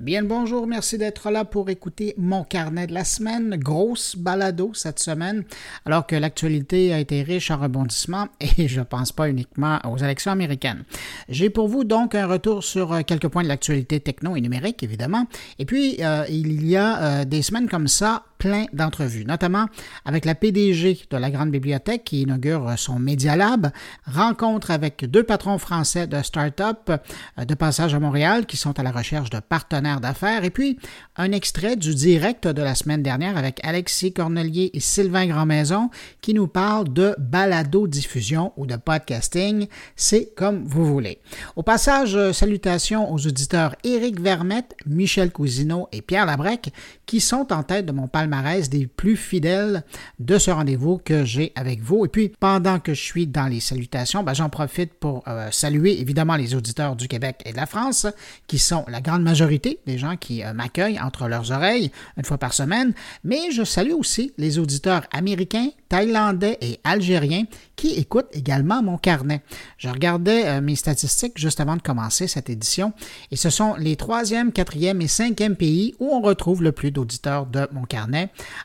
Bien le bonjour, merci d'être là pour écouter mon carnet de la semaine. Grosse balado cette semaine, alors que l'actualité a été riche en rebondissements et je pense pas uniquement aux élections américaines. J'ai pour vous donc un retour sur euh, quelques points de l'actualité techno et numérique, évidemment. Et puis, euh, il y a euh, des semaines comme ça, plein d'entrevues, notamment avec la PDG de la Grande Bibliothèque qui inaugure son Media Lab, rencontre avec deux patrons français de start-up de passage à Montréal qui sont à la recherche de partenaires d'affaires. Et puis, un extrait du direct de la semaine dernière avec Alexis Cornelier et Sylvain Grandmaison qui nous parlent de balado-diffusion ou de podcasting. C'est comme vous voulez. Au passage, euh, salutations aux auditeurs Éric Vermette, Michel Cousineau et Pierre Labrec qui sont en tête de mon palmarès des plus fidèles de ce rendez-vous que j'ai avec vous. Et puis, pendant que je suis dans les salutations, ben, j'en profite pour euh, saluer évidemment les auditeurs du Québec et de la France qui sont la grande majorité des gens qui euh, m'accueillent entre leurs oreilles une fois par semaine, mais je salue aussi les auditeurs américains, thaïlandais et algériens qui écoutent également mon carnet. Je regardais euh, mes statistiques juste avant de commencer cette édition et ce sont les troisième, quatrième et cinquième pays où on retrouve le plus d'auditeurs de mon carnet.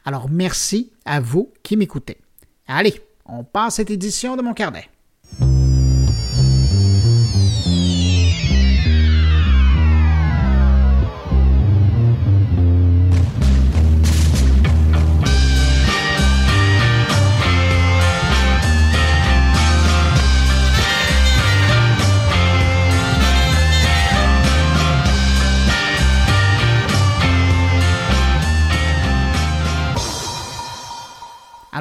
Alors merci à vous qui m'écoutez. Allez, on passe cette édition de mon carnet.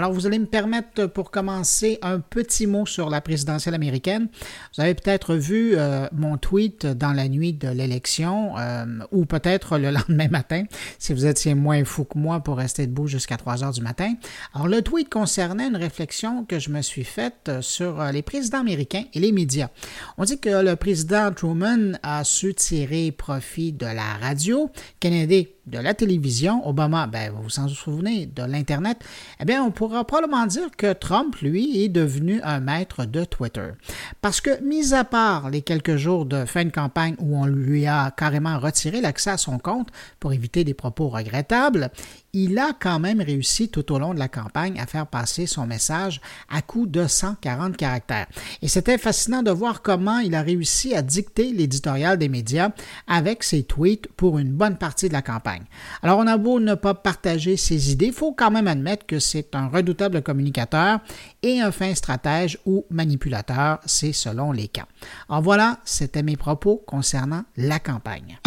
Alors, vous allez me permettre, pour commencer, un petit mot sur la présidentielle américaine. Vous avez peut-être vu euh, mon tweet dans la nuit de l'élection, euh, ou peut-être le lendemain matin, si vous étiez moins fou que moi pour rester debout jusqu'à 3 heures du matin. Alors, le tweet concernait une réflexion que je me suis faite sur euh, les présidents américains et les médias. On dit que le président Truman a su tirer profit de la radio. Kennedy de la télévision, Obama, ben, vous vous en souvenez, de l'Internet, eh bien, on pourra probablement dire que Trump, lui, est devenu un maître de Twitter. Parce que, mis à part les quelques jours de fin de campagne où on lui a carrément retiré l'accès à son compte pour éviter des propos regrettables, il a quand même réussi tout au long de la campagne à faire passer son message à coup de 140 caractères. Et c'était fascinant de voir comment il a réussi à dicter l'éditorial des médias avec ses tweets pour une bonne partie de la campagne. Alors on a beau ne pas partager ses idées, il faut quand même admettre que c'est un redoutable communicateur et un fin stratège ou manipulateur, c'est selon les cas. En voilà, c'était mes propos concernant la campagne.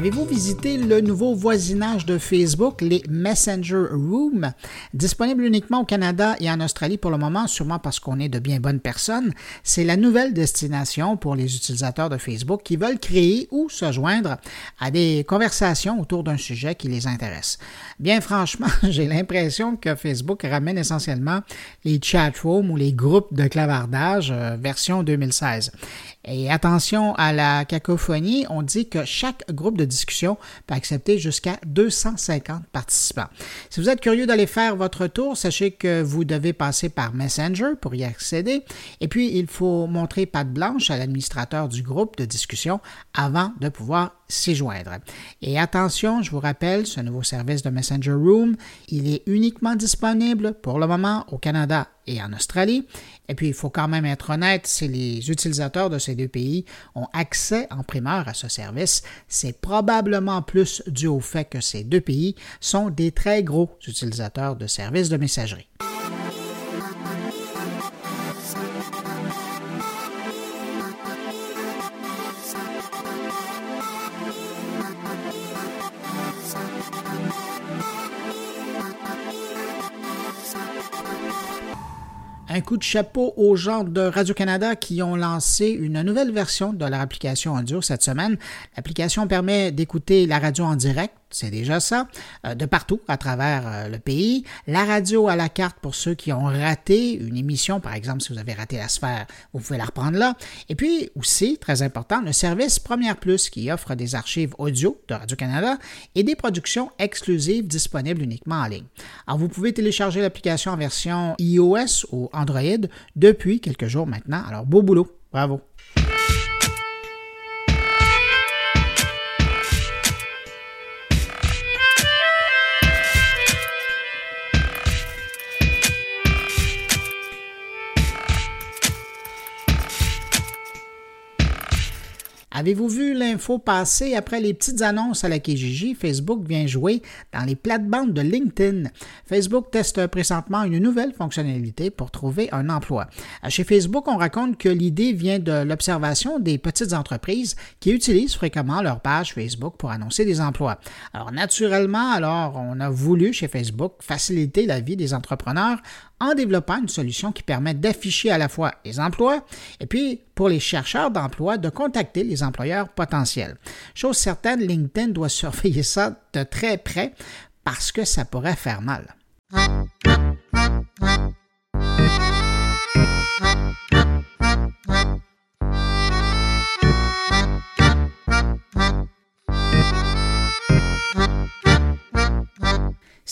Avez-vous visité le nouveau voisinage de Facebook, les Messenger Rooms, disponible uniquement au Canada et en Australie pour le moment, sûrement parce qu'on est de bien bonnes personnes? C'est la nouvelle destination pour les utilisateurs de Facebook qui veulent créer ou se joindre à des conversations autour d'un sujet qui les intéresse. Bien franchement, j'ai l'impression que Facebook ramène essentiellement les chat rooms ou les groupes de clavardage euh, version 2016. Et attention à la cacophonie, on dit que chaque groupe de discussion peut accepter jusqu'à 250 participants. Si vous êtes curieux d'aller faire votre tour, sachez que vous devez passer par Messenger pour y accéder. Et puis, il faut montrer patte blanche à l'administrateur du groupe de discussion avant de pouvoir s'y joindre. Et attention, je vous rappelle, ce nouveau service de Messenger Room, il est uniquement disponible pour le moment au Canada et en Australie. Et puis, il faut quand même être honnête, si les utilisateurs de ces deux pays ont accès en primeur à ce service, c'est probablement plus dû au fait que ces deux pays sont des très gros utilisateurs de services de messagerie. Un coup de chapeau aux gens de Radio-Canada qui ont lancé une nouvelle version de leur application audio cette semaine. L'application permet d'écouter la radio en direct c'est déjà ça, euh, de partout à travers euh, le pays. La radio à la carte pour ceux qui ont raté une émission, par exemple, si vous avez raté la sphère, vous pouvez la reprendre là. Et puis aussi, très important, le service Première Plus qui offre des archives audio de Radio-Canada et des productions exclusives disponibles uniquement en ligne. Alors, vous pouvez télécharger l'application en version iOS ou Android depuis quelques jours maintenant. Alors, beau boulot. Bravo. Avez-vous vu l'info passer après les petites annonces à la KJJ? Facebook vient jouer dans les plates-bandes de LinkedIn. Facebook teste présentement une nouvelle fonctionnalité pour trouver un emploi. Chez Facebook, on raconte que l'idée vient de l'observation des petites entreprises qui utilisent fréquemment leur page Facebook pour annoncer des emplois. Alors, naturellement, alors, on a voulu chez Facebook faciliter la vie des entrepreneurs en développant une solution qui permet d'afficher à la fois les emplois et puis pour les chercheurs d'emploi de contacter les employeurs potentiels. Chose certaine, LinkedIn doit surveiller ça de très près parce que ça pourrait faire mal.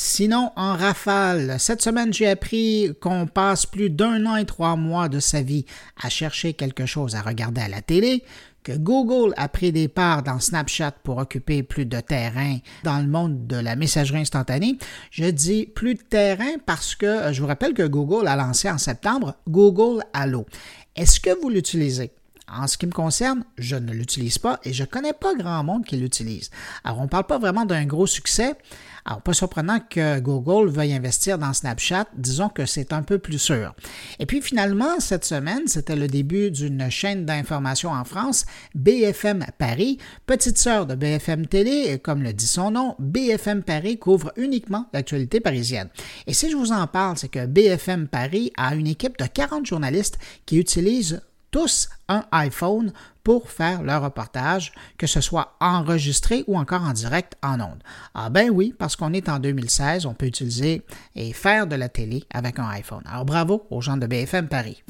Sinon, en rafale, cette semaine, j'ai appris qu'on passe plus d'un an et trois mois de sa vie à chercher quelque chose à regarder à la télé, que Google a pris des parts dans Snapchat pour occuper plus de terrain dans le monde de la messagerie instantanée. Je dis plus de terrain parce que euh, je vous rappelle que Google a lancé en septembre Google Allo. Est-ce que vous l'utilisez? En ce qui me concerne, je ne l'utilise pas et je ne connais pas grand monde qui l'utilise. Alors, on ne parle pas vraiment d'un gros succès. Alors, pas surprenant que Google veuille investir dans Snapchat, disons que c'est un peu plus sûr. Et puis finalement, cette semaine, c'était le début d'une chaîne d'information en France, BFM Paris, petite sœur de BFM Télé, et comme le dit son nom, BFM Paris couvre uniquement l'actualité parisienne. Et si je vous en parle, c'est que BFM Paris a une équipe de 40 journalistes qui utilisent tous un iPhone pour faire leur reportage, que ce soit enregistré ou encore en direct en ondes. Ah ben oui, parce qu'on est en 2016, on peut utiliser et faire de la télé avec un iPhone. Alors bravo aux gens de BFM Paris.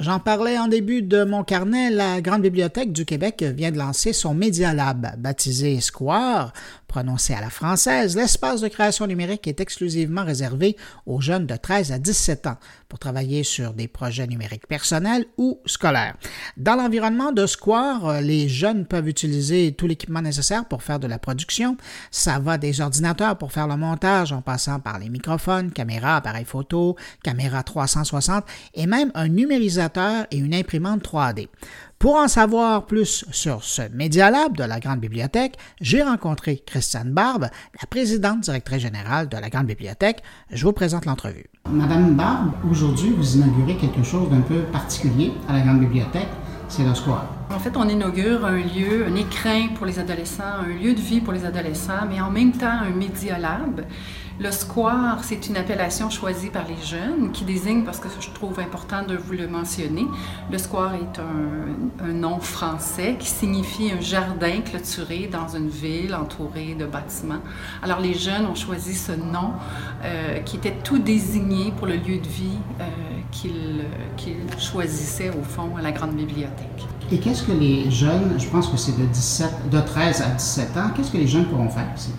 J'en parlais en début de mon carnet, la Grande Bibliothèque du Québec vient de lancer son Media Lab, baptisé Square, prononcé à la française, l'espace de création numérique est exclusivement réservé aux jeunes de 13 à 17 ans pour travailler sur des projets numériques personnels ou scolaires. Dans l'environnement de Square, les jeunes peuvent utiliser tout l'équipement nécessaire pour faire de la production. Ça va des ordinateurs pour faire le montage en passant par les microphones, caméras, appareils photo, caméra 360 et même un numérisateur et une imprimante 3D. Pour en savoir plus sur ce Media Lab de la Grande Bibliothèque, j'ai rencontré Christiane Barbe, la présidente directrice générale de la Grande Bibliothèque. Je vous présente l'entrevue. Madame Barbe, aujourd'hui, vous inaugurez quelque chose d'un peu particulier à la Grande Bibliothèque. C'est le Square. En fait, on inaugure un lieu, un écrin pour les adolescents, un lieu de vie pour les adolescents, mais en même temps un Media Lab le square, c'est une appellation choisie par les jeunes qui désigne, parce que je trouve important de vous le mentionner, le square est un, nom français qui signifie un jardin clôturé dans une ville entourée de bâtiments. Alors les jeunes ont choisi ce nom euh, qui était tout désigné pour le lieu de vie euh, qu'ils choisissaient au fond à la grande bibliothèque. Et qu'est-ce que les jeunes, je pense que c'est de, 17, de 13 à 17 ans, qu'est-ce que les jeunes pourront faire ici?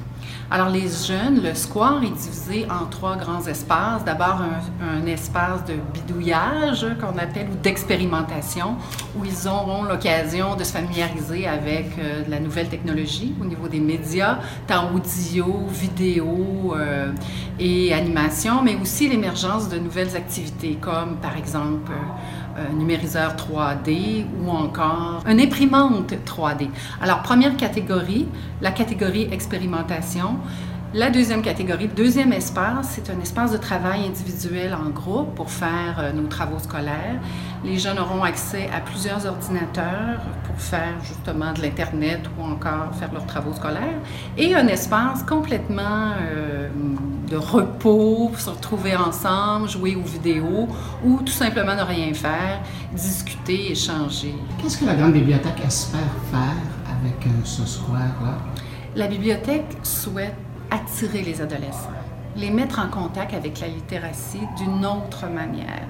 Alors, les jeunes, le square est divisé en trois grands espaces. D'abord, un, espace de bidouillage qu'on appelle ou d'expérimentation, où ils auront l'occasion de se familiariser avec euh, la nouvelle technologie au niveau des médias, tant audio, vidéo euh, et animation, mais aussi l'émergence de nouvelles activités comme, par exemple, numériseur 3D ou encore une imprimante 3D. Alors, première catégorie, la catégorie expérimentation. La deuxième catégorie, le deuxième espace, c'est un espace de travail individuel en groupe pour faire euh, nos travaux scolaires. Les jeunes auront accès à plusieurs ordinateurs pour faire justement de l'Internet ou encore faire leurs travaux scolaires. Et un espace complètement euh, de repos, se retrouver ensemble, jouer aux vidéos ou tout simplement ne rien faire, discuter, échanger. Qu'est-ce que la Grande Bibliothèque espère faire avec euh, ce square-là? La bibliothèque souhaite attirer les adolescents, les mettre en contact avec la littératie d'une autre manière.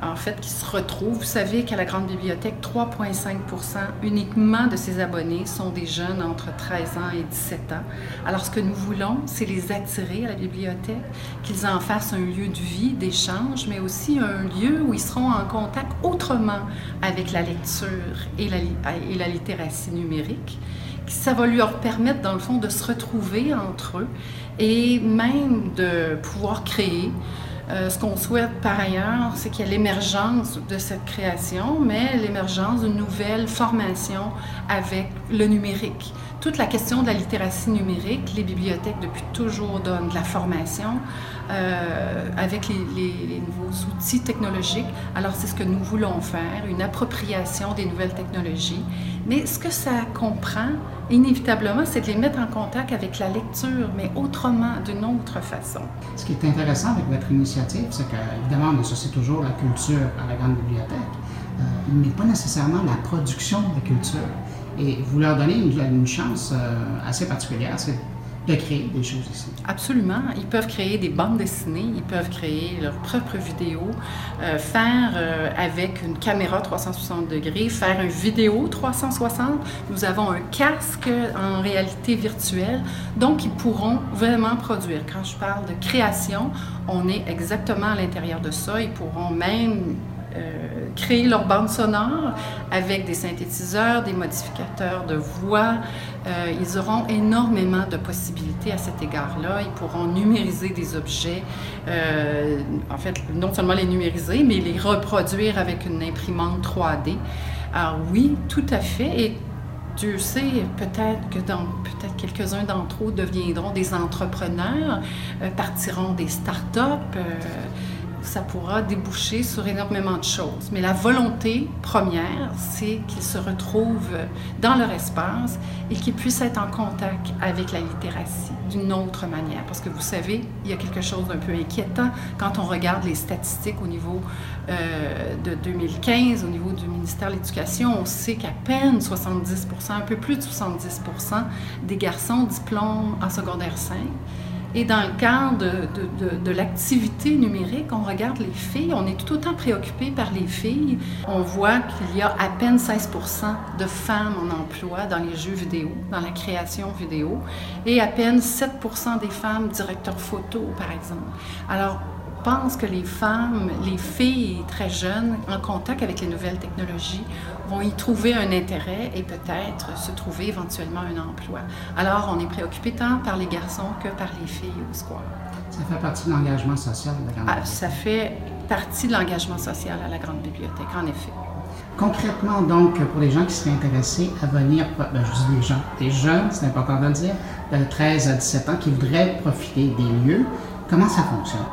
En fait, qui se retrouvent. Vous savez qu'à la Grande Bibliothèque, 3,5 uniquement de ses abonnés sont des jeunes entre 13 ans et 17 ans. Alors, ce que nous voulons, c'est les attirer à la bibliothèque, qu'ils en fassent un lieu de vie, d'échange, mais aussi un lieu où ils seront en contact autrement avec la lecture et la, et la littératie numérique ça va leur permettre, dans le fond, de se retrouver entre eux et même de pouvoir créer. Euh, ce qu'on souhaite par ailleurs, c'est qu'il y ait l'émergence de cette création, mais l'émergence d'une nouvelle formation avec le numérique. Toute la question de la littératie numérique, les bibliothèques depuis toujours donnent de la formation euh, avec les, nouveaux outils technologiques. Alors c'est ce que nous voulons faire, une appropriation des nouvelles technologies. Mais ce que ça comprend, inévitablement, c'est de les mettre en contact avec la lecture, mais autrement, d'une autre façon. Ce qui est intéressant avec votre initiative, c'est qu'évidemment, on associe toujours la culture à la grande bibliothèque, euh, mais pas nécessairement la production de culture. Et vous leur donnez une, chance euh, assez particulière, c'est de créer des choses ici. Absolument. Ils peuvent créer des bandes dessinées, ils peuvent créer leurs propres vidéos, euh, faire euh, avec une caméra 360 degrés, faire une vidéo 360. Nous avons un casque en réalité virtuelle, donc ils pourront vraiment produire. Quand je parle de création, on est exactement à l'intérieur de ça. Ils pourront même créer leur bande sonore avec des synthétiseurs, des modificateurs de voix. Euh, ils auront énormément de possibilités à cet égard-là. Ils pourront numériser des objets, euh, en fait, non seulement les numériser, mais les reproduire avec une imprimante 3D. Alors oui, tout à fait. Et Dieu sait, peut-être que peut-être quelques-uns d'entre eux deviendront des entrepreneurs, partiront des start-up ça pourra déboucher sur énormément de choses. Mais la volonté première, c'est qu'ils se retrouvent dans leur espace et qu'ils puissent être en contact avec la littératie d'une autre manière. Parce que vous savez, il y a quelque chose d'un peu inquiétant quand on regarde les statistiques au niveau euh, de 2015, au niveau du ministère de l'Éducation. On sait qu'à peine 70% un peu plus de 70% des garçons diplôment en secondaire 5 et dans le cadre de, de, l'activité numérique, on regarde les filles, on est tout autant préoccupé par les filles. On voit qu'il y a à peine 16% de femmes en emploi dans les jeux vidéo, dans la création vidéo, et à peine 7% des femmes directeurs photo, par exemple. Alors, pense que les femmes, les filles très jeunes, en contact avec les nouvelles technologies, vont y trouver un intérêt et peut-être se trouver éventuellement un emploi. Alors, on est préoccupé tant par les garçons que par les filles au square. Ça fait partie de l'engagement social de la Grande ah, Ça fait partie de l'engagement social à la Grande Bibliothèque, en effet. Concrètement, donc, pour les gens qui seraient intéressés à venir, ben, je dis les gens, des jeunes, c'est important de le dire, de 13 à 17 ans, qui voudraient profiter des lieux, comment ça fonctionne?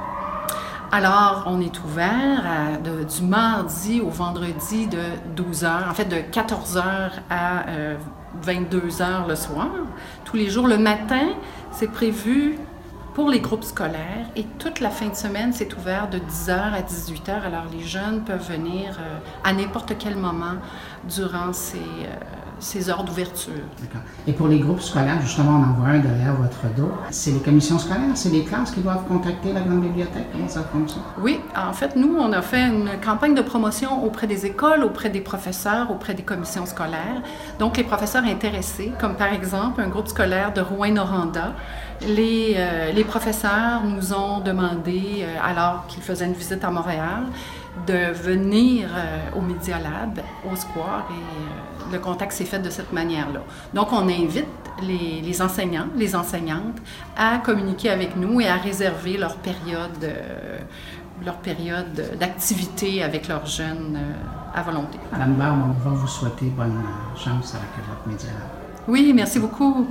Alors, on est ouvert du mardi au vendredi de 12 h, en fait de 14 h à 22 euh, le soir. Tous les jours, le matin, c'est prévu pour les groupes scolaires et toute la fin de semaine, c'est ouvert de 10h à 18h. Alors, les jeunes peuvent venir euh, à n'importe quel moment durant ces, euh, ces heures d'ouverture. D'accord. Et pour les groupes scolaires, justement, on en voit un derrière votre dos. C'est les commissions scolaires, c'est les classes qui doivent contacter la grande bibliothèque? Comment ça fonctionne? Oui, en fait, nous, on a fait une campagne de promotion auprès des écoles, auprès des professeurs, auprès des commissions scolaires. Donc, les professeurs intéressés, comme par exemple un groupe scolaire de Rouen-Noranda, les, euh, les, professeurs nous ont demandé, euh, alors qu'ils faisaient une visite à Montréal, de venir euh, au Media Lab, au Square, et le contact s'est fait de cette manière-là. Donc, on invite les, enseignants, les enseignantes à communiquer avec nous et à réserver leur période, leur période d'activité avec leurs jeunes à volonté. Madame Barbe, on va vous souhaiter bonne chance avec votre Media Lab. Oui, merci beaucoup.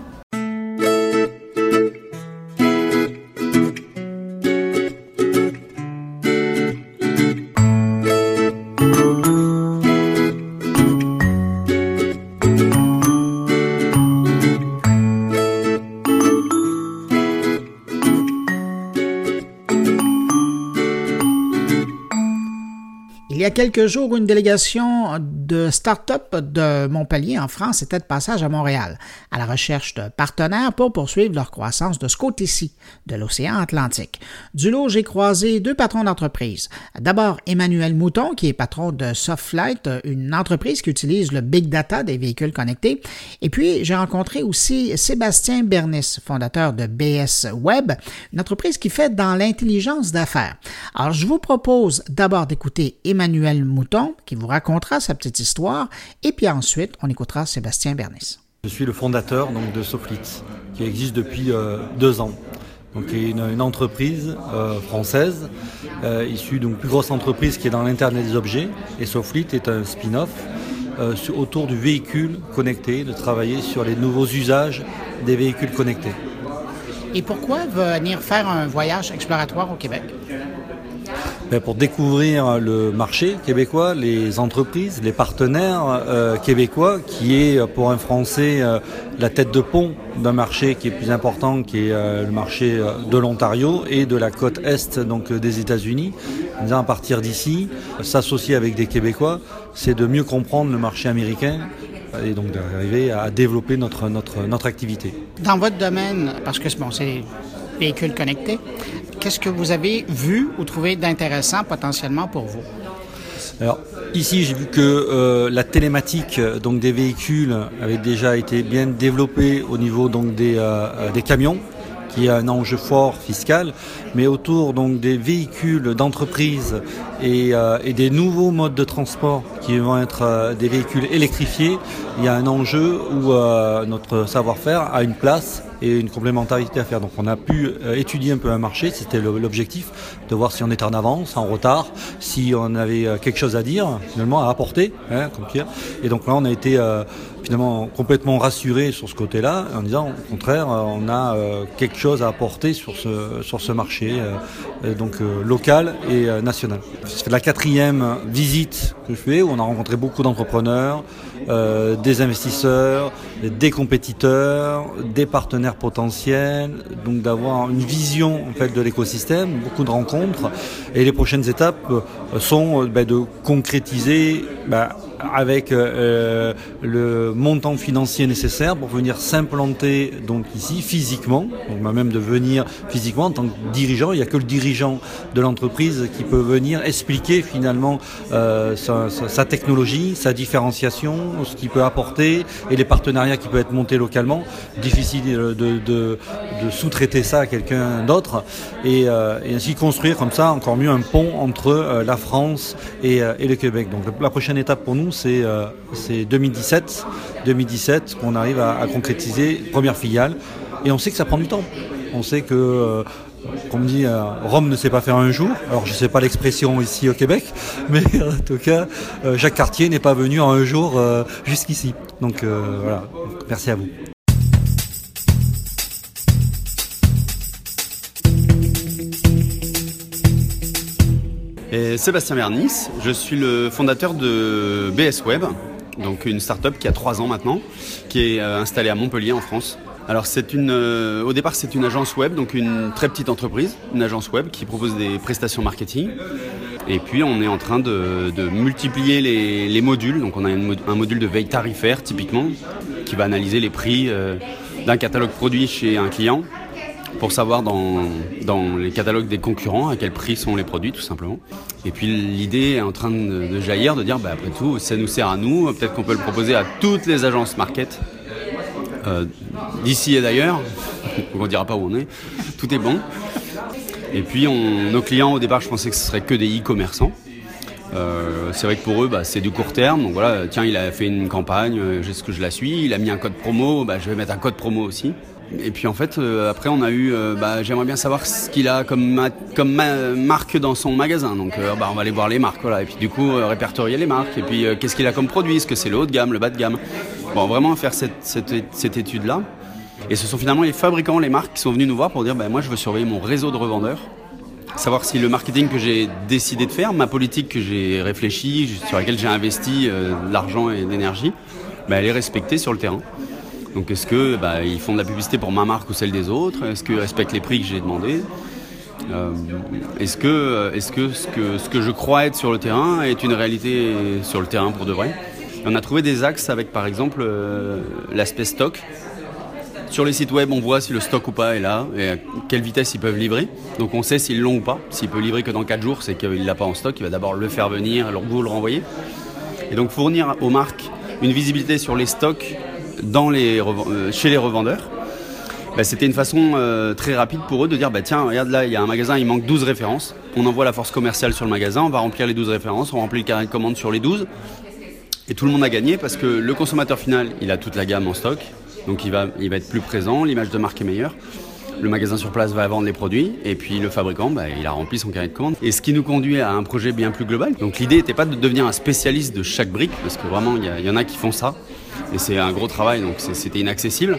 Quelques jours, une délégation de start-up de Montpellier en France était de passage à Montréal, à la recherche de partenaires pour poursuivre leur croissance de ce côté-ci, de l'océan Atlantique. Du lot, j'ai croisé deux patrons d'entreprise. D'abord, Emmanuel Mouton, qui est patron de Softflight, une entreprise qui utilise le big data des véhicules connectés. Et puis, j'ai rencontré aussi Sébastien Bernis, fondateur de BS Web, une entreprise qui fait dans l'intelligence d'affaires. Alors, je vous propose d'abord d'écouter Emmanuel Mouton qui vous racontera sa petite histoire et puis ensuite on écoutera Sébastien Bernis. Je suis le fondateur donc, de Soflit qui existe depuis euh, deux ans. Donc, une, une entreprise euh, française euh, issue d'une plus grosse entreprise qui est dans l'Internet des objets. Et Soflit est un spin-off euh, autour du véhicule connecté, de travailler sur les nouveaux usages des véhicules connectés. Et pourquoi venir faire un voyage exploratoire au Québec? Pour découvrir le marché québécois, les entreprises, les partenaires euh, québécois, qui est pour un Français euh, la tête de pont d'un marché qui est plus important, qui est euh, le marché euh, de l'Ontario et de la côte est donc euh, des États-Unis. À partir d'ici, s'associer avec des Québécois, c'est de mieux comprendre le marché américain et donc d'arriver à développer notre, notre, notre activité. Dans votre domaine, parce que bon, c'est véhicules connectés, qu'est-ce que vous avez vu ou trouvé d'intéressant potentiellement pour vous? Alors ici j'ai vu que euh, la télématique donc des véhicules avait déjà été bien développée au niveau donc des, euh, des camions qui est un enjeu fort fiscal, mais autour donc des véhicules d'entreprise et, euh, des nouveaux modes de transport qui vont être euh, des véhicules électrifiés, il y a un enjeu où euh, notre savoir-faire a une place et une complémentarité à faire. Donc on a pu étudier un peu un marché, c'était l'objectif, de voir si on était en avance, en retard, si on avait quelque chose à dire, finalement à apporter, hein. Et donc là on a été finalement complètement rassuré sur ce côté-là, en disant au contraire, on a quelque chose à apporter sur ce, sur ce marché, donc local et national. C'est la quatrième visite que je fais où on a rencontré beaucoup d'entrepreneurs, euh, des investisseurs, des compétiteurs, des partenaires potentiels, donc d'avoir une vision en fait de l'écosystème, beaucoup de rencontres. Et les prochaines étapes sont bah, de concrétiser bah, avec euh, le montant financier nécessaire pour venir s'implanter donc ici physiquement, donc même de venir physiquement en tant que dirigeant. Il n'y a que le dirigeant de l'entreprise qui peut venir expliquer finalement euh, sa, technologie, sa différenciation, ce qu'il peut apporter et les partenariats qui peuvent être montés localement. Difficile de, sous-traiter ça à quelqu'un d'autre et, euh, ainsi construire comme ça encore mieux un pont entre euh, la France euh, et, le Québec. Donc la prochaine étape pour nous, c'est 2017, 2017 qu'on arrive à, à, concrétiser première filiale. Et on sait que ça prend du temps. On sait que comme dit, euh, Rome ne sait pas faire un jour. Alors je ne sais pas l'expression ici au Québec, mais en tout cas, euh, Jacques Cartier n'est pas venu en un jour euh, jusqu'ici. Donc voilà, merci à vous. Sébastien Bernis, je suis le fondateur de BS Web, donc une start-up qui a trois ans maintenant, qui est installée à Montpellier en France. Alors c'est une, euh, au départ c'est une agence web, donc une très petite entreprise, une agence web qui propose des prestations marketing. Et puis on est en train de, multiplier les, les, modules. Donc on a un module de veille tarifaire typiquement qui va analyser les prix euh, d'un catalogue produit chez un client pour savoir dans, les catalogues des concurrents à quel prix sont les produits tout simplement. Et puis l'idée est en train de, jaillir, de dire bah, après tout ça nous sert à nous, peut-être qu'on peut le proposer à toutes les agences market euh, d'ici et d'ailleurs. on ne dira pas où on est. Tout est bon. Et puis nos clients au départ, je pensais que ce serait que des e-commerçants. Euh, c'est vrai que pour eux, bah, c'est du court terme. Donc voilà, tiens, il a fait une campagne, euh, est-ce que je la suis Il a mis un code promo, bah, je vais mettre un code promo aussi. Et puis en fait, euh, après, on a eu, euh, bah, j'aimerais bien savoir ce qu'il a comme, comme ma marque dans son magasin. Donc, euh, bah, on va aller voir les marques, voilà. Et puis du coup, répertorier les marques. Et puis, qu'est-ce qu'il a comme produit? Est-ce que c'est le haut de gamme, le bas de gamme? Bon, vraiment faire cette, cette, cette étude-là. Et ce sont finalement les fabricants, les marques qui sont venus nous voir pour dire, bah, moi, je veux surveiller mon réseau de revendeurs savoir si le marketing que j'ai décidé de faire, ma politique que j'ai réfléchi, sur laquelle j'ai investi de l'argent et de l'énergie, bah, elle est respectée sur le terrain. Donc est-ce que bah, ils font de la publicité pour ma marque ou celle des autres? Est-ce qu'ils respectent les prix que j'ai demandé est-ce que, est -ce que, ce que ce que je crois être sur le terrain est une réalité sur le terrain pour de vrai? On a trouvé des axes avec par exemple l'aspect stock, sur les sites web, on voit si le stock ou pas est là et à quelle vitesse ils peuvent livrer. Donc on sait s'ils l'ont ou pas. S'il peut livrer que dans 4 jours, c'est qu'il l'a pas en stock. Il va d'abord le faire venir, alors vous le renvoyer. Et donc fournir aux marques une visibilité sur les stocks dans les euh, chez les revendeurs. Bah, c'était une façon euh, très rapide pour eux de dire bah, tiens, regarde là, il y a un magasin, il manque 12 références. On envoie la force commerciale sur le magasin, on va remplir les 12 références, on remplit le carnet de commande sur les 12. Et tout le monde a gagné parce que le consommateur final, il a toute la gamme en stock, donc il va, il va être plus présent, l'image de marque est meilleure. Le magasin sur place va vendre les produits et puis le fabricant, bah, il a rempli son carnet de commande. Et ce qui nous conduit à un projet bien plus global. Donc l'idée n'était pas de devenir un spécialiste de chaque brique, parce que vraiment il y, en a qui font ça. Et c'est un gros travail, donc c'était inaccessible.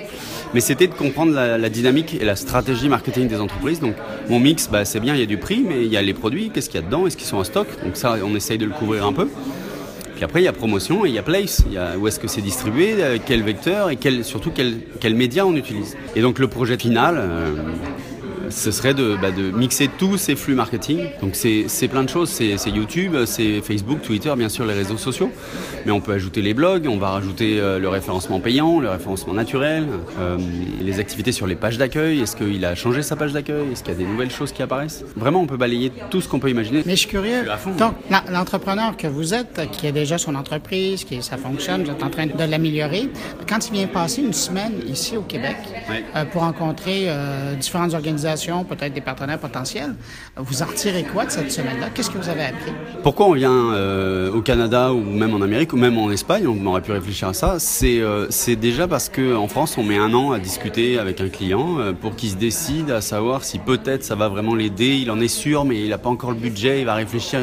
Mais c'était de comprendre la, dynamique et la stratégie marketing des entreprises. Donc mon mix, bah, c'est bien, il y a du prix, mais il y a les produits, qu'est-ce qu'il y a dedans, est-ce qu'ils sont en stock? Donc ça, on essaye de le couvrir un peu. Puis après, il y a promotion et il y a place. Où est-ce que c'est distribué, euh, quel vecteur et surtout quel, quel média on utilise. Et donc le projet final, euh, ce serait de, bah, de, mixer tous ces flux marketing. Donc c'est plein de choses, c'est YouTube, c'est Facebook, Twitter, bien sûr les réseaux sociaux, mais on peut ajouter les blogs, on va rajouter euh, le référencement payant, le référencement naturel, euh, les activités sur les pages d'accueil, est-ce qu'il a changé sa page d'accueil, est-ce qu'il y a des nouvelles choses qui apparaissent? Vraiment, on peut balayer tout ce qu'on peut imaginer. Mais je suis curieux, donc l'entrepreneur que vous êtes, qui a déjà son entreprise, qui ça fonctionne, vous êtes en train de l'améliorer, quand il vient passer une semaine ici au Québec euh, pour rencontrer différentes organisations, peut-être des partenaires potentiels. Vous en retirez quoi de cette semaine-là? Qu'est-ce que vous avez appris? Pourquoi on vient euh, au Canada ou même en Amérique ou même en Espagne, on aurait pu réfléchir à ça, c'est euh, déjà parce qu'en France, on met un an à discuter avec un client euh, pour qu'il se décide à savoir si peut-être ça va vraiment l'aider, il en est sûr, mais il n'a pas encore le budget, il va réfléchir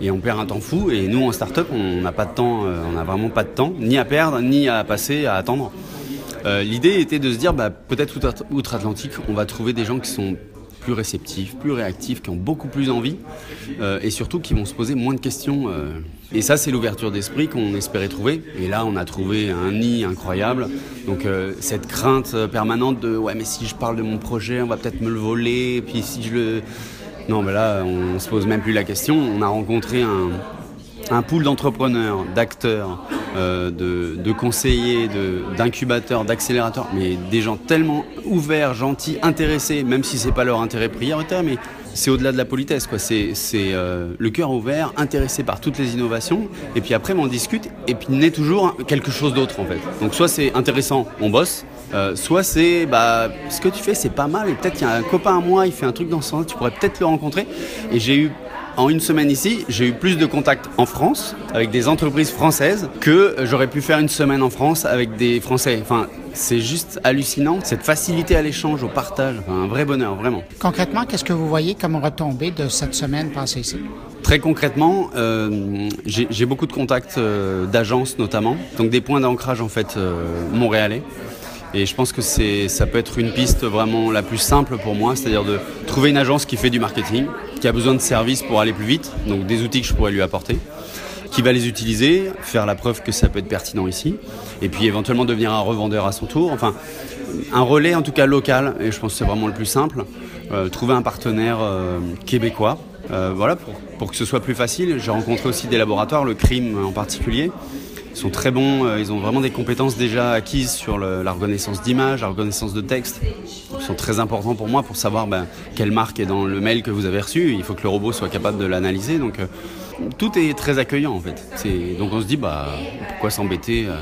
et on perd un temps fou. Et nous, en start-up, on n'a pas de temps, on n'a vraiment pas de temps, ni à perdre, ni à passer, à attendre. Euh, l'idée était de se dire, bah, peut-être outre-Atlantique, on va trouver des gens qui sont plus réceptifs, plus réactifs, qui ont beaucoup plus envie euh, et surtout qui vont se poser moins de questions. Euh. Et ça, c'est l'ouverture d'esprit qu'on espérait trouver. Et là, on a trouvé un nid incroyable. Donc, cette crainte permanente de ouais, mais si je parle de mon projet, on va peut-être me le voler. Puis si je le. Non, mais là, on se pose même plus la question. On a rencontré un, un pool d'entrepreneurs, d'acteurs, euh, de, conseillers, d'incubateurs, d'accélérateurs, mais des gens tellement ouverts, gentils, intéressés, même si c'est pas leur intérêt prioritaire, mais c'est au-delà de la politesse, quoi. C'est euh, le cœur ouvert, intéressé par toutes les innovations, et puis après on discute, et puis naît toujours quelque chose d'autre en fait. Donc soit c'est intéressant, on bosse, euh, soit c'est bah ce que tu fais c'est pas mal, et peut-être qu'il y a un copain à moi, il fait un truc dans ce sens, tu pourrais peut-être le rencontrer. Et j'ai eu en une semaine ici, j'ai eu plus de contacts en France avec des entreprises françaises que j'aurais pu faire une semaine en France avec des Français. Enfin, c'est juste hallucinant, cette facilité à l'échange, au partage, un vrai bonheur, vraiment. Concrètement, qu'est-ce que vous voyez comme retombée de cette semaine passée ici? Très concrètement, euh, j'ai beaucoup de contacts euh, d'agences notamment, donc des points d'ancrage en fait euh, montréalais. Et je pense que ça peut être une piste vraiment la plus simple pour moi, c'est-à-dire de trouver une agence qui fait du marketing, qui a besoin de services pour aller plus vite, donc des outils que je pourrais lui apporter, qui va les utiliser, faire la preuve que ça peut être pertinent ici, et puis éventuellement devenir un revendeur à son tour. Enfin, un relais en tout cas local, et je pense que c'est vraiment le plus simple. Euh, trouver un partenaire euh, québécois, euh, voilà, pour, pour, que ce soit plus facile. J'ai rencontré aussi des laboratoires, le crime en particulier, ils sont très bons, euh, ils ont vraiment des compétences déjà acquises sur la reconnaissance d'image, la reconnaissance de texte. Ils sont très importants pour moi pour savoir ben, quelle marque est dans le mail que vous avez reçu. Il faut que le robot soit capable de l'analyser. Donc euh, tout est très accueillant en fait. Donc on se dit bah pourquoi s'embêter euh,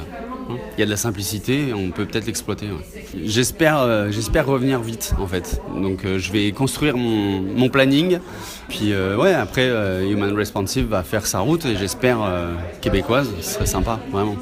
il y a de la simplicité, on peut peut-être l'exploiter. J'espère, euh, j'espère revenir vite en fait. Donc euh, je vais construire mon, planning. Puis euh, ouais, après Human Responsive va faire sa route et j'espère québécoise, ce serait sympa, vraiment.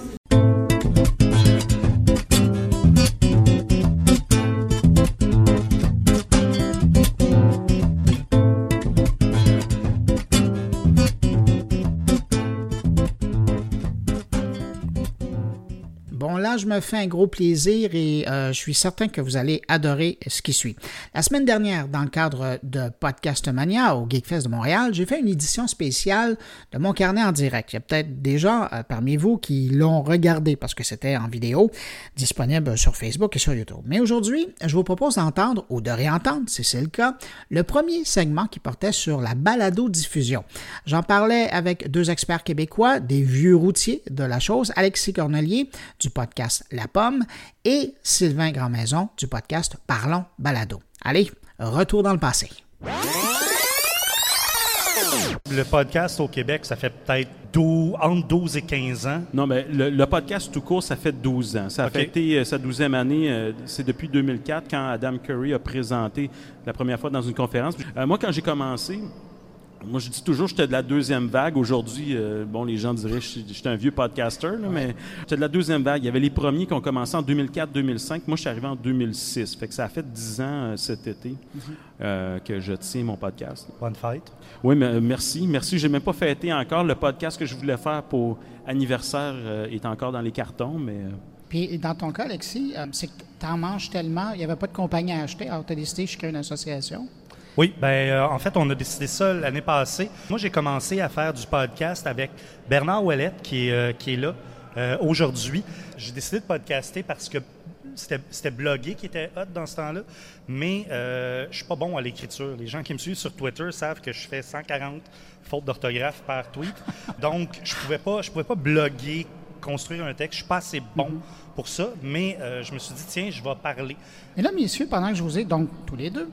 Message me fait un gros plaisir et euh, je suis certain que vous allez adorer ce qui suit. La semaine dernière, dans le cadre de Podcast Mania au Geekfest de Montréal, j'ai fait une édition spéciale de mon carnet en direct. Il y a peut-être des gens euh, parmi vous qui l'ont regardé parce que c'était en vidéo, disponible sur Facebook et sur YouTube. Mais aujourd'hui, je vous propose d'entendre ou de réentendre, si c'est le cas, le premier segment qui portait sur la balado-diffusion. J'en parlais avec deux experts québécois, des vieux routiers de la chose, Alexis Cornelier du podcast La Pomme et Sylvain Grandmaison du podcast Parlons Balado. Allez, retour dans le passé. Le podcast au Québec, ça fait peut-être entre 12 et 15 ans. Non, mais le, podcast tout court, ça fait 12 ans. Ça a fait été euh, sa douzième année, euh, c'est depuis 2004 quand Adam Curry a présenté la première fois dans une conférence. Euh, moi, quand j'ai commencé, moi, je dis toujours que j'étais de la deuxième vague. Aujourd'hui, euh, bon, les gens diraient que j'étais un vieux podcaster, mais j'étais de la deuxième vague. Il y avait les premiers qui ont commencé en 2004-2005. Moi, je suis arrivé en 2006. Fait que ça a fait dix ans euh, cet été mhm. euh, que je tiens mon podcast. Bonne fête. Oui, mais, merci. Merci. J'ai même pas fêté encore. Le podcast que je voulais faire pour anniversaire est encore dans les cartons, mais... Puis dans ton cas, Alexis, c'est que tu en manges tellement, il n'y avait pas de compagnie à acheter, alors tu as décidé de créer une association? Oui, ben euh, en fait, on a décidé ça l'année passée. Moi, j'ai commencé à faire du podcast avec Bernard Ouellette, qui est, euh, qui est là euh, aujourd'hui. J'ai décidé de podcaster parce que c'était bloguer qui était hot dans ce temps-là, mais euh, je suis pas bon à l'écriture. Les gens qui me suivent sur Twitter savent que je fais 140 fautes d'orthographe par tweet. Donc, je pouvais pas, je pouvais pas bloguer, construire un texte. Je suis pas assez bon mm-hmm. pour ça, mais je me suis dit, tiens, je vais parler. Et là, messieurs, pendant que je vous ai, donc tous les deux,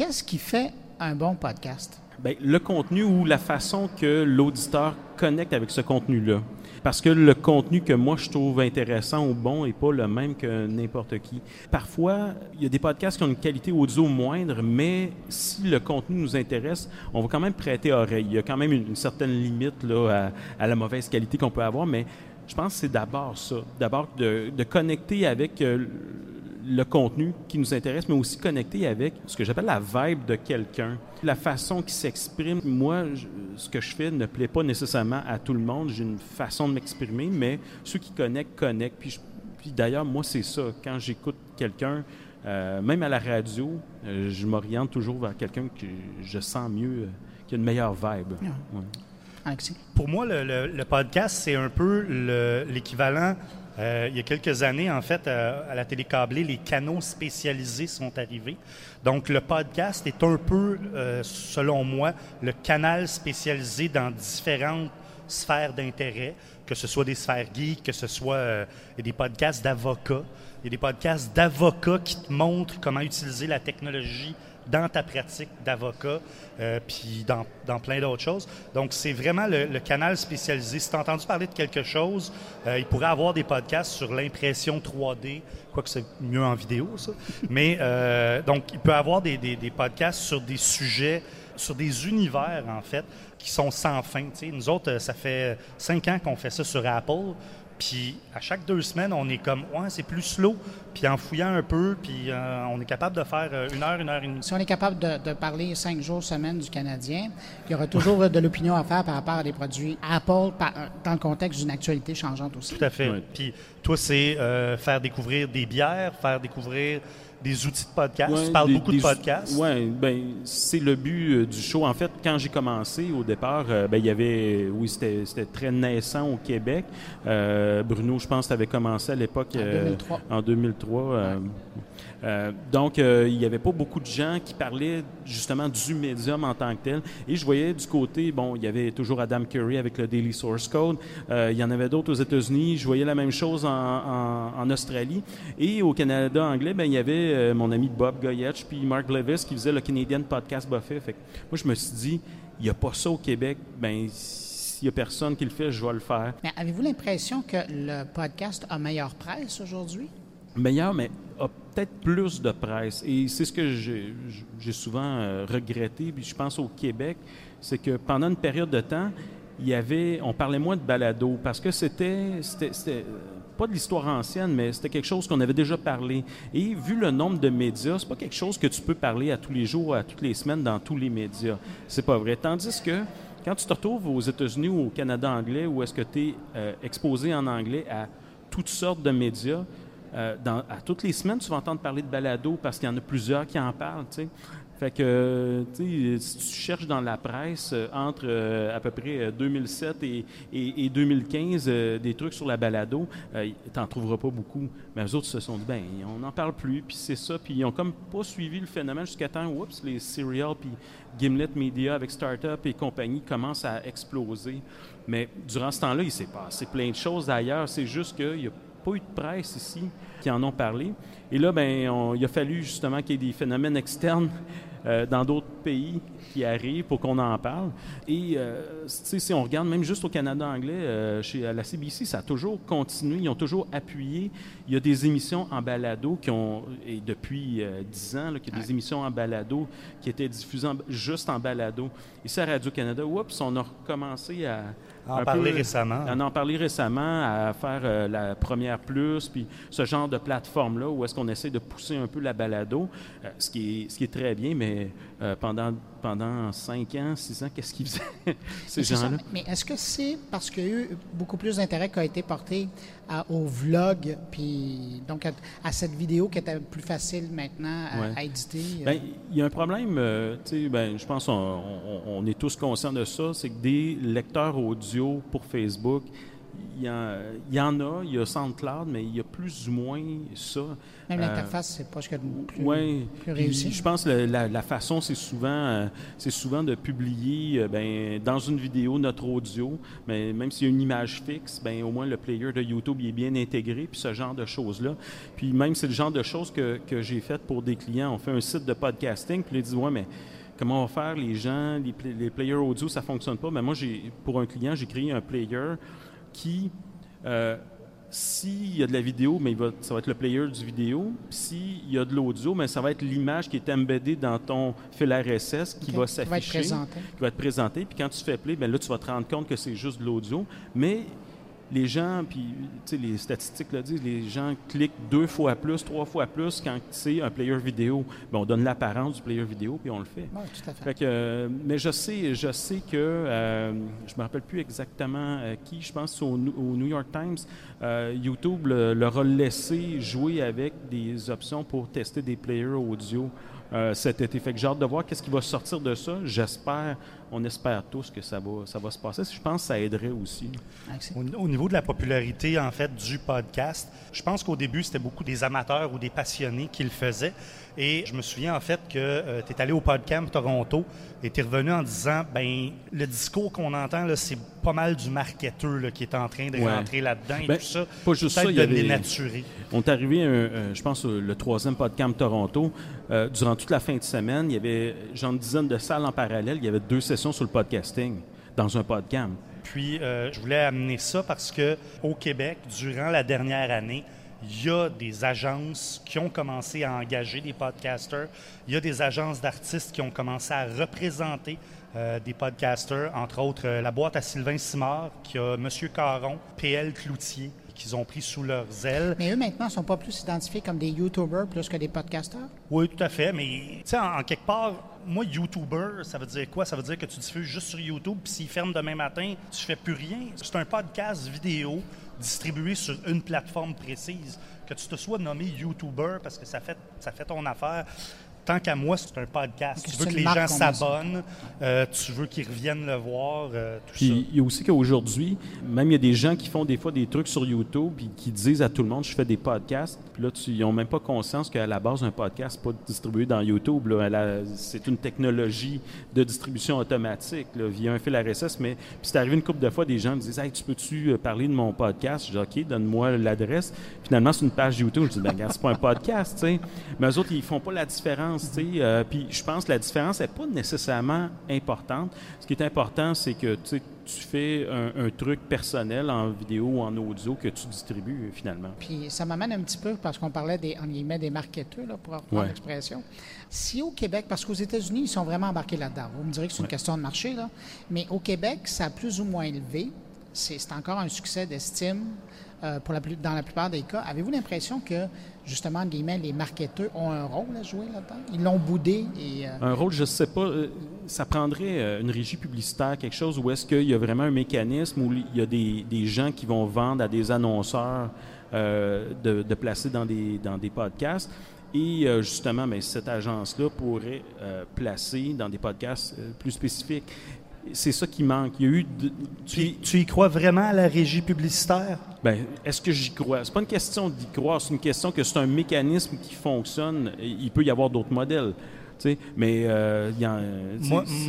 Qu'est-ce qui fait un bon podcast? Bien, le contenu ou la façon que l'auditeur connecte avec ce contenu-là. Parce que le contenu que moi je trouve intéressant ou bon n'est pas le même que n'importe qui. Parfois, il y a des podcasts qui ont une qualité audio moindre, mais si le contenu nous intéresse, on va quand même prêter oreille. Il y a quand même une, certaine limite là, à, la mauvaise qualité qu'on peut avoir, mais je pense que c'est d'abord ça. D'abord de, connecter avec euh, le contenu qui nous intéresse, mais aussi connecter avec ce que j'appelle la vibe de quelqu'un. La façon qui s'exprime. Moi, ce que je fais ne plaît pas nécessairement à tout le monde. J'ai une façon de m'exprimer, mais ceux qui connectent, connectent. Puis, puis d'ailleurs, moi, c'est ça. Quand j'écoute quelqu'un, euh, même à la radio, euh, je m'oriente toujours vers quelqu'un que je sens mieux, euh, qui a une meilleure vibe. Pour moi, le, le podcast, c'est un peu l'équivalent euh, il y a quelques années, en fait, euh, à la télé câblée, les canaux spécialisés sont arrivés. Donc, le podcast est un peu, euh, selon moi, le canal spécialisé dans différentes sphères d'intérêt, que ce soit des sphères geeks, que ce soit des podcasts d'avocats. Il y a des podcasts d'avocats qui te montrent comment utiliser la technologie dans ta pratique d'avocat, euh, puis dans, plein d'autres choses. Donc, c'est vraiment le, canal spécialisé. Si tu as entendu parler de quelque chose, euh, il pourrait avoir des podcasts sur l'impression 3D, quoique c'est mieux en vidéo, ça. Mais, euh, donc, il peut avoir des, podcasts sur des sujets, sur des univers, en fait, qui sont sans fin. Nous autres, ça fait cinq ans qu'on fait ça sur Apple. Puis à chaque deux semaines, on est comme, ouais, c'est plus slow. Puis en fouillant un peu, puis euh, on est capable de faire euh, une heure, une heure et demie. Si on est capable de, parler cinq jours semaine du Canadien, il y aura toujours de l'opinion à faire par rapport à des produits Apple euh, dans le contexte d'une actualité changeante aussi. Tout à fait. Puis toi, c'est faire découvrir des bières, faire découvrir des outils de podcast. tu parles beaucoup de podcasts. Oui, ben, c'est le but euh, du show. En fait, quand j'ai commencé au départ, euh, ben, il y avait, oui, c'était très naissant au Québec. Euh, Bruno, je pense, avait commencé à l'époque en 2003. Euh, donc, euh, il n'y avait pas beaucoup de gens qui parlaient justement du médium en tant que tel. Et je voyais du côté, bon, il y avait toujours Adam Curry avec le Daily Source Code. Euh, il y en avait d'autres aux États-Unis. Je voyais la même chose en, Australie. Et au Canada anglais, ben, il y avait mon ami Bob Goyetch puis Mark Levis qui faisait le Canadian Podcast Buffet. Fait moi, je me suis dit, il n'y a pas ça au Québec. Ben, s'il n'y a personne qui le fait, je vais le faire. Mais avez-vous l'impression que le podcast a meilleure presse aujourd'hui? Meilleur, mais a peut-être plus de presse. Et c'est ce que j'ai souvent euh, regretté, puis je pense au Québec, c'est que pendant une période de temps, il y avait, on parlait moins de balado parce que c'était, c'était, pas de l'histoire ancienne, mais c'était quelque chose qu'on avait déjà parlé. Et vu le nombre de médias, c'est pas quelque chose que tu peux parler à tous les jours, à toutes les semaines dans tous les médias. C'est pas vrai. Tandis que quand tu te retrouves aux États-Unis ou au Canada anglais, où est-ce que tu es euh, exposé en anglais à toutes sortes de médias. Dans, à toutes les semaines, tu vas entendre parler de balado parce qu'il y en a plusieurs qui en parlent. Fait que, sais, si tu cherches dans la presse euh, entre euh, à peu près 2007 euh, et, 2015 des trucs sur la balado, tu n'en trouveras pas beaucoup. Mais les autres se sont dit, ben, on n'en parle plus, puis c'est ça. Puis ils ont comme pas suivi le phénomène jusqu'à temps, oups, les Serial, puis Gimlet Media avec Startup et compagnie commencent à exploser. Mais durant ce temps-là, il s'est passé plein de choses ailleurs. C'est juste qu'il n'y a pas eu de presse ici qui en ont parlé. Et là, ben, il a fallu justement qu'il y ait des phénomènes externes euh, dans d'autres pays qui arrivent pour qu'on en parle. Et euh, si on regarde même juste au Canada anglais, euh, chez à la CBC, ça a toujours continué, ils ont toujours appuyé. Il y a des émissions en balado qui ont, et depuis dix ans, il y a des émissions en balado qui étaient diffusées juste en balado. Ici à Radio-Canada, oups, on a recommencé à, en parler récemment. À en parler récemment, à faire la première plus, puis ce genre de plateforme-là où est-ce qu'on essaie de pousser un peu la balado, ce, qui est, ce qui est très bien, mais mais euh, pendant, pendant 5 ans, 6 ans, qu'est-ce qu'ils faisaient, ces gens-là? Mais est-ce que c'est parce qu'il y a eu beaucoup plus d'intérêt qui a été porté au vlog, puis donc à, cette vidéo qui était plus facile maintenant à, éditer? Bien, il y a un problème, euh, tu sais, ben, je pense qu'on on, est tous conscients de ça, c'est que des lecteurs audio pour Facebook, il y, en, a, il y a SoundCloud, mais il y a plus ou moins ça. Même l'interface, c'est pas ce qu'il y a de plus, ouais, plus réussi. Je pense que la, façon, c'est souvent, euh, c'est souvent de publier euh, ben, dans une vidéo notre audio, mais même s'il y a une image fixe, ben, au moins le player de YouTube est bien intégré, puis ce genre de choses-là. Puis même, c'est le genre de choses que, que j'ai faites pour des clients. On fait un site de podcasting, puis ils disent, ouais, mais comment on va faire les gens, les, les players audio, ça fonctionne pas. Mais moi, j'ai, pour un client, j'ai créé un player qui, euh, s'il y a de la vidéo, mais ça va être le player du vidéo. S'il y a de l'audio, mais ça va être l'image qui est embeddée dans ton fil RSS qui va s'afficher, qui va être présentée. Puis quand tu fais play, ben là, tu vas te rendre compte que c'est juste de l'audio. Mais les gens, puis les statistiques le disent, les gens cliquent deux fois plus, trois fois plus quand c'est un player vidéo. Ben, on donne l'apparence du player vidéo, puis on le fait. Oui, tout à fait. que, mais je sais, je sais que, euh, je me rappelle plus exactement euh, qui, je pense au, au New York Times, euh, YouTube leur a laissé jouer avec des options pour tester des players audio. Euh, cet été. Fait que j'ai hâte de voir qu'est-ce qui va sortir de ça. J'espère, on espère tous que ça va, ça va se passer. Je pense que ça aiderait aussi. Au, niveau de la popularité, en fait, du podcast, je pense qu'au début, c'était beaucoup des amateurs ou des passionnés qui le faisaient. Et je me souviens, en fait, que euh, tu es allé au Podcamp Toronto et tu es revenu en disant, ben le discours qu'on entend, là, c'est pas mal du marketeur qui est en train de rentrer là-dedans et ben, tout ça. Pas juste ça, il y avait... dénaturer. On est arrivé, je pense, le troisième Podcamp Toronto. Euh, durant toute la fin de semaine, il y avait genre une dizaine de salles en parallèle. Il y avait deux sessions sur le podcasting dans un podcast. Puis, euh, je voulais amener ça parce que au Québec, durant la dernière année, il y a des agences qui ont commencé à engager des podcasters. Il y a des agences d'artistes qui ont commencé à représenter euh, des podcasters, entre autres la boîte à Sylvain Simard, qui a M. Caron, PL Cloutier, qu'ils ont pris sous leurs ailes. Mais eux, maintenant, ne sont pas plus identifiés comme des YouTubers plus que des podcasters? Oui, tout à fait. Mais, tu sais, en, quelque part, moi, YouTuber, ça veut dire quoi? Ça veut dire que tu diffuses juste sur YouTube, puis s'ils ferment demain matin, tu fais plus rien. C'est un podcast vidéo distribué sur une plateforme précise. Que tu te sois nommé YouTuber parce que ça fait, ça fait ton affaire, tant qu'à moi, c'est un podcast. Tu veux que les gens s'abonnent, euh, tu veux qu'ils reviennent le voir, euh, tout puis, ça. Il y a aussi qu'aujourd'hui, même il y a des gens qui font des fois des trucs sur YouTube et qui disent à tout le monde, je fais des podcasts. Là, ils n'ont même pas conscience qu'à la base, un podcast n'est pas distribué dans YouTube. C'est une technologie de distribution automatique via un fil RSS. Mais c'est arrivé une couple de fois, des gens me disent, hey, tu peux-tu euh, parler de mon podcast? Je dis, OK, donne-moi l'adresse. Finalement, c'est une page YouTube. Je dis, ben, regarde, c'est pas un podcast, sais. Mais eux autres, ils font pas la différence euh, puis je pense que la différence n'est pas nécessairement importante. Ce qui est important, c'est que tu fais un, truc personnel en vidéo ou en audio que tu distribues euh, finalement? Puis ça m'amène un petit peu, parce qu'on parlait des, en guillemets, des marketeurs, là, pour reprendre l'expression. Si au Québec, parce qu'aux États-Unis, ils sont vraiment embarqués là-dedans, vous me direz que c'est une question de marché, là, mais au Québec, ça a plus ou moins élevé. C'est encore un succès d'estime euh, pour la, dans la plupart des cas. Avez-vous l'impression que, justement, les marketeurs ont un rôle à jouer là-dedans? Ils l'ont boudé et... Euh, un rôle, je ne sais pas. Euh, ça prendrait une régie publicitaire, quelque chose où est-ce qu'il y a vraiment un mécanisme où il y a des, des gens qui vont vendre à des annonceurs de, de, placer dans des, dans des podcasts. Et justement, mais cette agence-là pourrait placer dans des podcasts plus spécifiques c'est ça qui manque. Il y a eu. Tu, y crois vraiment à la régie publicitaire? Ben, est-ce que j'y crois? C'est pas une question d'y croire, c'est une question que c'est un mécanisme qui fonctionne. Il peut y avoir d'autres modèles. Mais euh,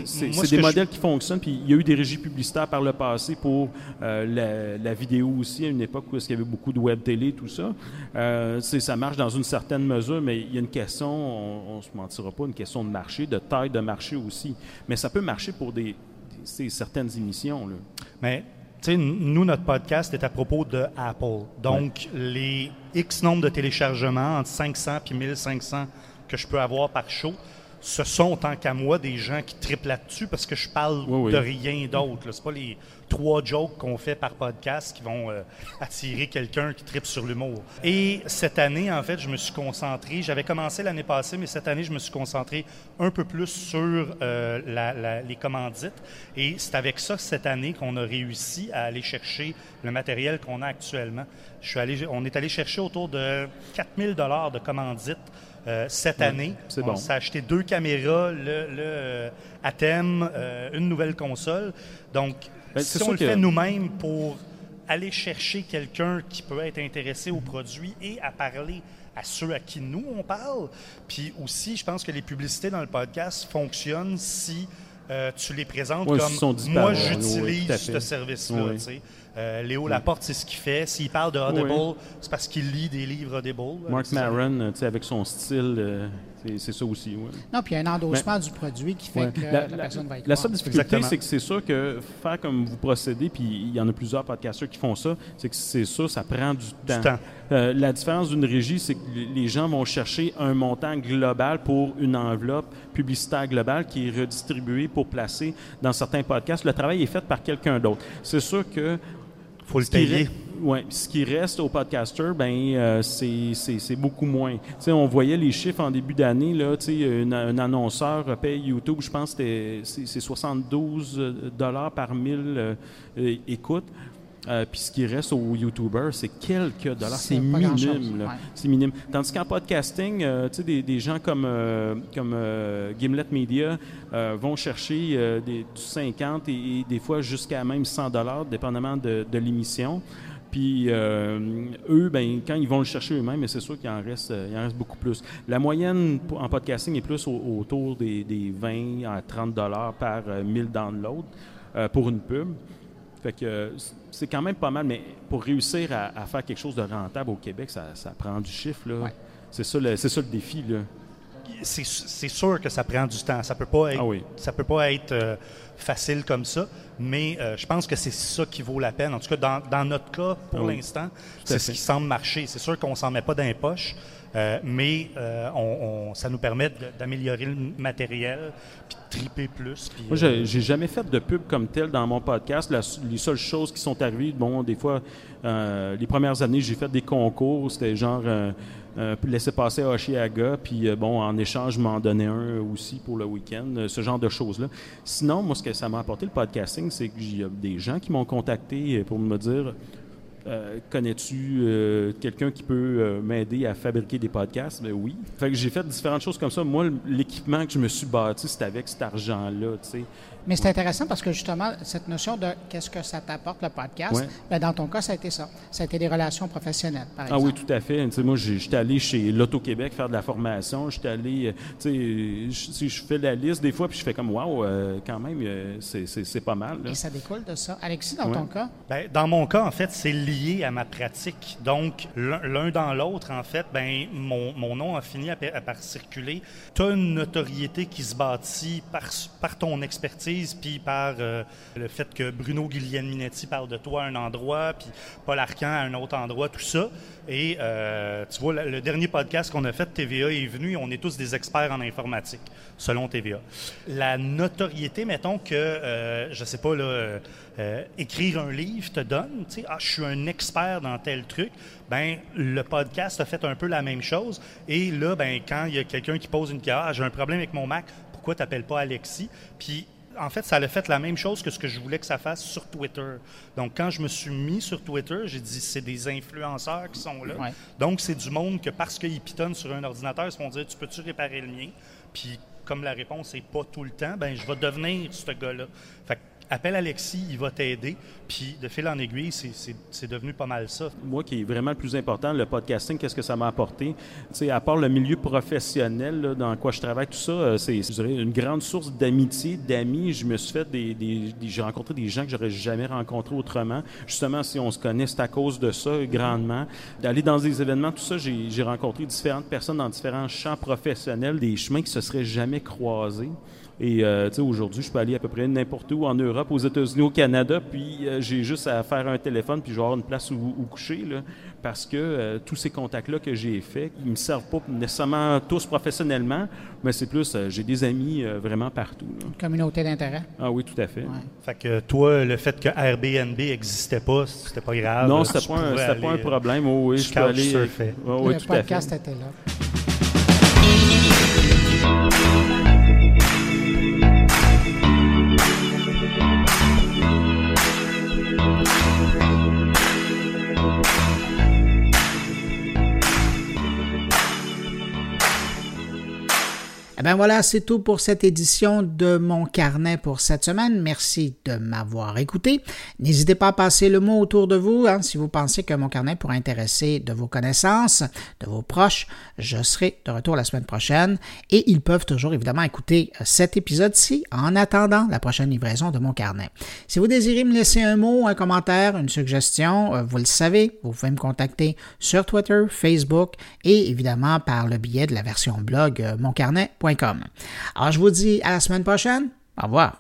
c'est des modèles qui fonctionnent. Puis il y a eu des régies publicitaires par le passé pour euh, la, vidéo aussi, à une époque où il y avait beaucoup de web télé, tout ça. Euh, ça marche dans une certaine mesure, mais il y a une question, on ne se mentira pas, une question de marché, de taille de marché aussi. Mais ça peut marcher pour des, certaines émissions. Là. Mais nous, notre podcast est à propos de Apple. Donc, les X nombre de téléchargements, entre 500 et 1500 que je peux avoir par show, ce sont, tant qu'à moi, des gens qui triplent là-dessus parce que je parle de rien d'autre. C'est pas les trois jokes qu'on fait par podcast qui vont euh, attirer quelqu'un qui tripe sur l'humour. Et cette année, en fait, je me suis concentré, j'avais commencé l'année passée, mais cette année, je me suis concentré un peu plus sur euh, les commandites. Et c'est avec ça, cette année, qu'on a réussi à aller chercher le matériel qu'on a actuellement. Je suis allé, on est allé chercher autour de 4000 dollars de commandites euh, cette année. C'est bon. On s'est acheté deux caméras, le, le à thème, une nouvelle console. Donc, ben, si on le fait nous-mêmes pour aller chercher quelqu'un qui peut être intéressé au produit et à parler à ceux à qui nous on parle. Puis aussi, je pense que les publicités dans le podcast fonctionnent si euh, tu les présentes comme moi j'utilise ce service-là. Euh, Léo Laporte, c'est ce qu'il fait. S'il parle de Audible, c'est parce qu'il lit des livres Audible. Mark Maron, avec son style, euh, c'est ça aussi. Non, puis il y a un endossement du produit qui fait que la, personne va être La seule difficulté, c'est que c'est sûr que faire comme vous procédez, puis il y en a plusieurs podcasteurs qui font ça, c'est que c'est sûr, ça prend du temps. Euh, la différence d'une régie, c'est que les gens vont chercher un montant global pour une enveloppe publicitaire globale qui est redistribuée pour placer dans certains podcasts. Le travail est fait par quelqu'un d'autre. C'est sûr que faut le payer. Oui, ce qui reste au podcaster, ben euh, c'est beaucoup moins. on voyait les chiffres en début d'année, là, un annonceur paye YouTube, je pense que c'est 72 dollars par mille euh, écoutes. Euh, puis ce qui reste aux YouTubers, c'est quelques dollars. C'est minime. C'est minime. Tandis qu'en podcasting, euh, tu sais, des, des, gens comme, euh, comme Gimlet Media vont chercher des, du 50 et, des fois jusqu'à même 100 dollars, dépendamment de, de l'émission. Puis eux, ben, quand ils vont le chercher eux-mêmes, c'est sûr qu'il en reste, il en reste beaucoup plus. La moyenne en podcasting est plus autour des, des, 20 à 30 dollars par 1000 downloads pour une pub. Fait que c'est quand même pas mal, mais pour réussir à, faire quelque chose de rentable au Québec, ça, prend du chiffre. Là. C'est, ça le, c'est ça le défi. Là. C'est, sûr que ça prend du temps. Ça peut pas être, ah ça peut pas être euh, facile comme ça, mais euh, je pense que c'est ça qui vaut la peine. En tout cas, dans, dans notre cas, pour ah l'instant, c'est ce qui semble marcher. C'est sûr qu'on s'en met pas dans les poches, euh, mais on, ça nous permet d'améliorer le matériel, puis de triper plus. Puis, Moi, j'ai, j'ai jamais fait de pub comme tel dans mon podcast. les seules choses qui sont arrivées, bon, des fois, les premières années, j'ai fait des concours. C'était genre euh, laisser passer à Oshiaga, puis euh, bon, en échange, m'en donnais un aussi pour le week-end, euh, ce genre de choses-là. Sinon, moi, ce que ça m'a apporté le podcasting, c'est y a des gens qui m'ont contacté pour me dire euh, connais-tu euh, quelqu'un qui peut euh, m'aider à fabriquer des podcasts? Ben oui. Fait que j'ai fait différentes choses comme ça. Moi, l'équipement que je me suis bâti, c'est avec cet argent-là, tu sais. Mais c'est intéressant parce que justement, cette notion de qu'est-ce que ça t'apporte le podcast, ben dans ton cas, ça a été ça. Ça a été des relations professionnelles, par exemple. Ah oui, tout à fait. Moi, j'étais allé chez l'Auto-Québec faire de la formation. J'étais allé, tu sais, je fais la liste des fois, puis je fais comme, waouh, quand même, c'est pas mal. Et ça découle de ça. Alexis, dans ton cas? Ben, dans mon cas, en fait, c'est lié à ma pratique. Donc, l'un dans l'autre, en fait, ben, mon, mon nom a fini à, par circuler. Tu as une notoriété qui se bâtit par, par ton expertise, puis par euh, le fait que Bruno Guglielminetti parle de toi à un endroit, puis Paul Arcan à un autre endroit, tout ça. Et euh, tu vois, le, dernier podcast qu'on a fait, TVA est venu, on est tous des experts en informatique, selon TVA. La notoriété, mettons que, euh, je sais pas, là, euh, écrire un livre te donne, tu sais, ah, je suis un expert dans tel truc, ben le podcast a fait un peu la même chose. Et là, ben quand il y a quelqu'un qui pose une question, ah, j'ai un problème avec mon Mac, pourquoi tu n'appelles pas Alexis? Puis En fait, ça a fait la même chose que ce que je voulais que ça fasse sur Twitter. Donc, quand je me suis mis sur Twitter, j'ai dit c'est des influenceurs qui sont là. Donc, c'est du monde que parce qu'ils pitonnent sur un ordinateur, ils se vont dire Tu peux-tu réparer le mien Puis, comme la réponse n'est pas tout le temps, ben je vais devenir ce gars-là. Fait appelle Alexis, il va t'aider. Puis de fil en aiguille, c'est devenu pas mal ça. Moi, qui est vraiment le plus important, le podcasting, qu'est-ce que ça m'a apporté? sais, à part le milieu professionnel dans quoi je travaille, tout ça, euh, c'est une grande source d'amitié, d'amis. Je me suis fait des, j'ai rencontré des gens que j'aurais jamais rencontrés autrement. Justement, si on se connaît, c'est à cause de ça, grandement. D'aller dans des événements, tout ça, j'ai rencontré différentes personnes dans différents champs professionnels, des chemins qui se seraient jamais croisés. Et euh, aujourd'hui, je peux aller à peu près n'importe où en Europe, aux États-Unis, au Canada, puis euh, j'ai juste à faire un téléphone, puis je vais avoir une place où, coucher, là, parce que euh, tous ces contacts-là que j'ai faits, ils me servent pas nécessairement tous professionnellement, mais c'est plus, j'ai des amis vraiment partout. Communauté d'intérêt. Ah oui, tout à fait. Fait que toi, le fait que Airbnb n'existait pas, c'était pas grave. Non, c'était pas, un, pas un problème. Oh, oui, je peux aller. Oh, oui, le podcast était là. Eh voilà, c'est tout pour cette édition de mon carnet pour cette semaine. Merci de m'avoir écouté. N'hésitez pas à passer le mot autour de vous hein, si vous pensez que mon carnet pourrait intéresser de vos connaissances, de vos proches. Je serai de retour la semaine prochaine et ils peuvent toujours évidemment écouter cet épisode-ci en attendant la prochaine livraison de mon carnet. Si vous désirez me laisser un mot, un commentaire, une suggestion, euh, vous le savez, vous pouvez me contacter sur Twitter, Facebook et évidemment par le biais de la version blog euh, moncarnet.com. Alors, je vous dis à la semaine prochaine. Au revoir.